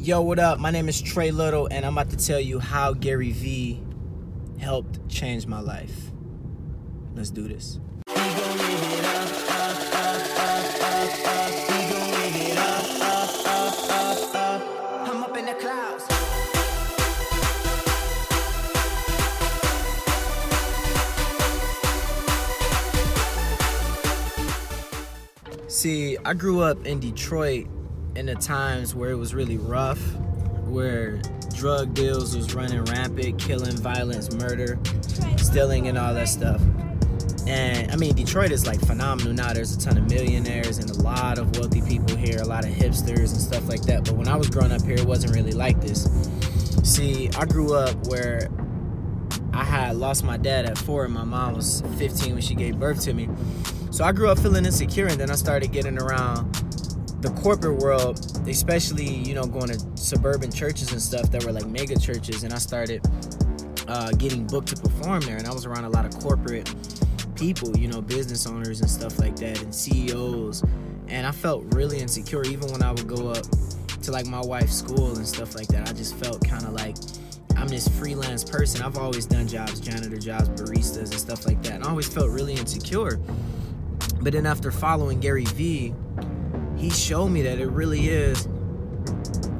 Yo, what up? My name is Trey Little, and I'm about to tell you how Gary Vee helped change my life. Let's do this. I'm up in the clouds. See, I grew up in Detroit in the times where it was really rough, where drug deals was running rampant, killing, violence, murder, stealing, and all that stuff. And I mean, Detroit is like phenomenal now. There's a ton of millionaires and a lot of wealthy people here, a lot of hipsters and stuff like that. But when I was growing up here, it wasn't really like this. See, I grew up where I had lost my dad at four, and my mom was 15 when she gave birth to me. So I grew up feeling insecure, and then I started getting around the corporate world, especially you know going to suburban churches and stuff that were like mega churches, and I started uh, getting booked to perform there, and I was around a lot of corporate people, you know, business owners and stuff like that, and CEOs, and I felt really insecure even when I would go up to like my wife's school and stuff like that. I just felt kind of like I'm this freelance person. I've always done jobs, janitor jobs, baristas, and stuff like that. And I always felt really insecure. But then after following Gary Vee, he showed me that it really is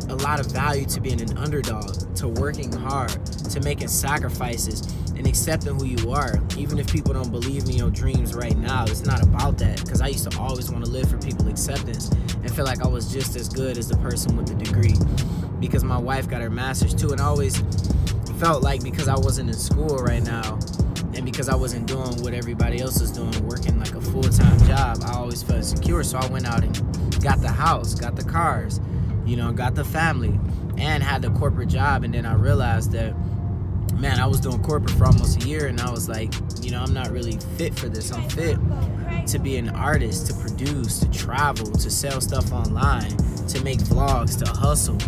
a lot of value to being an underdog, to working hard, to making sacrifices, and accepting who you are. Even if people don't believe in your dreams right now, it's not about that. Because I used to always want to live for people acceptance and feel like I was just as good as the person with the degree. Because my wife got her master's too, and I always felt like because I wasn't in school right now, and because I wasn't doing what everybody else was doing, working like a full time job, I always felt insecure. So I went out and got the house, got the cars, you know, got the family, and had the corporate job. And then I realized that, man, I was doing corporate for almost a year, and I was like, you know, I'm not really fit for this. I'm fit to be an artist, to produce, to travel, to sell stuff online, to make vlogs, to hustle.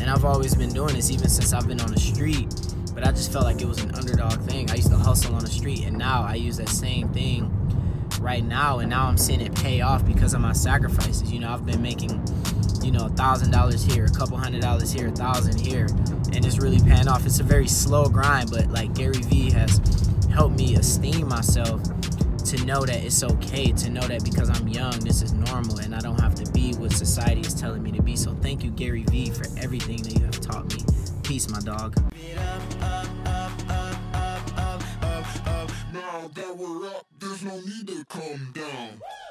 And I've always been doing this even since I've been on the street but I just felt like it was an underdog thing. I used to hustle on the street, and now I use that same thing right now, and now I'm seeing it pay off because of my sacrifices. You know, I've been making, you know, a thousand dollars here, a couple hundred dollars here, a thousand here, and it's really paying off. It's a very slow grind, but like Gary Vee has helped me esteem myself to know that it's okay, to know that because I'm young, this is normal, and I don't have to be what society is telling me to be. So thank you, Gary Vee, for everything that you have taught me. Peace, my dog. Now that we're up, there's no need to come down.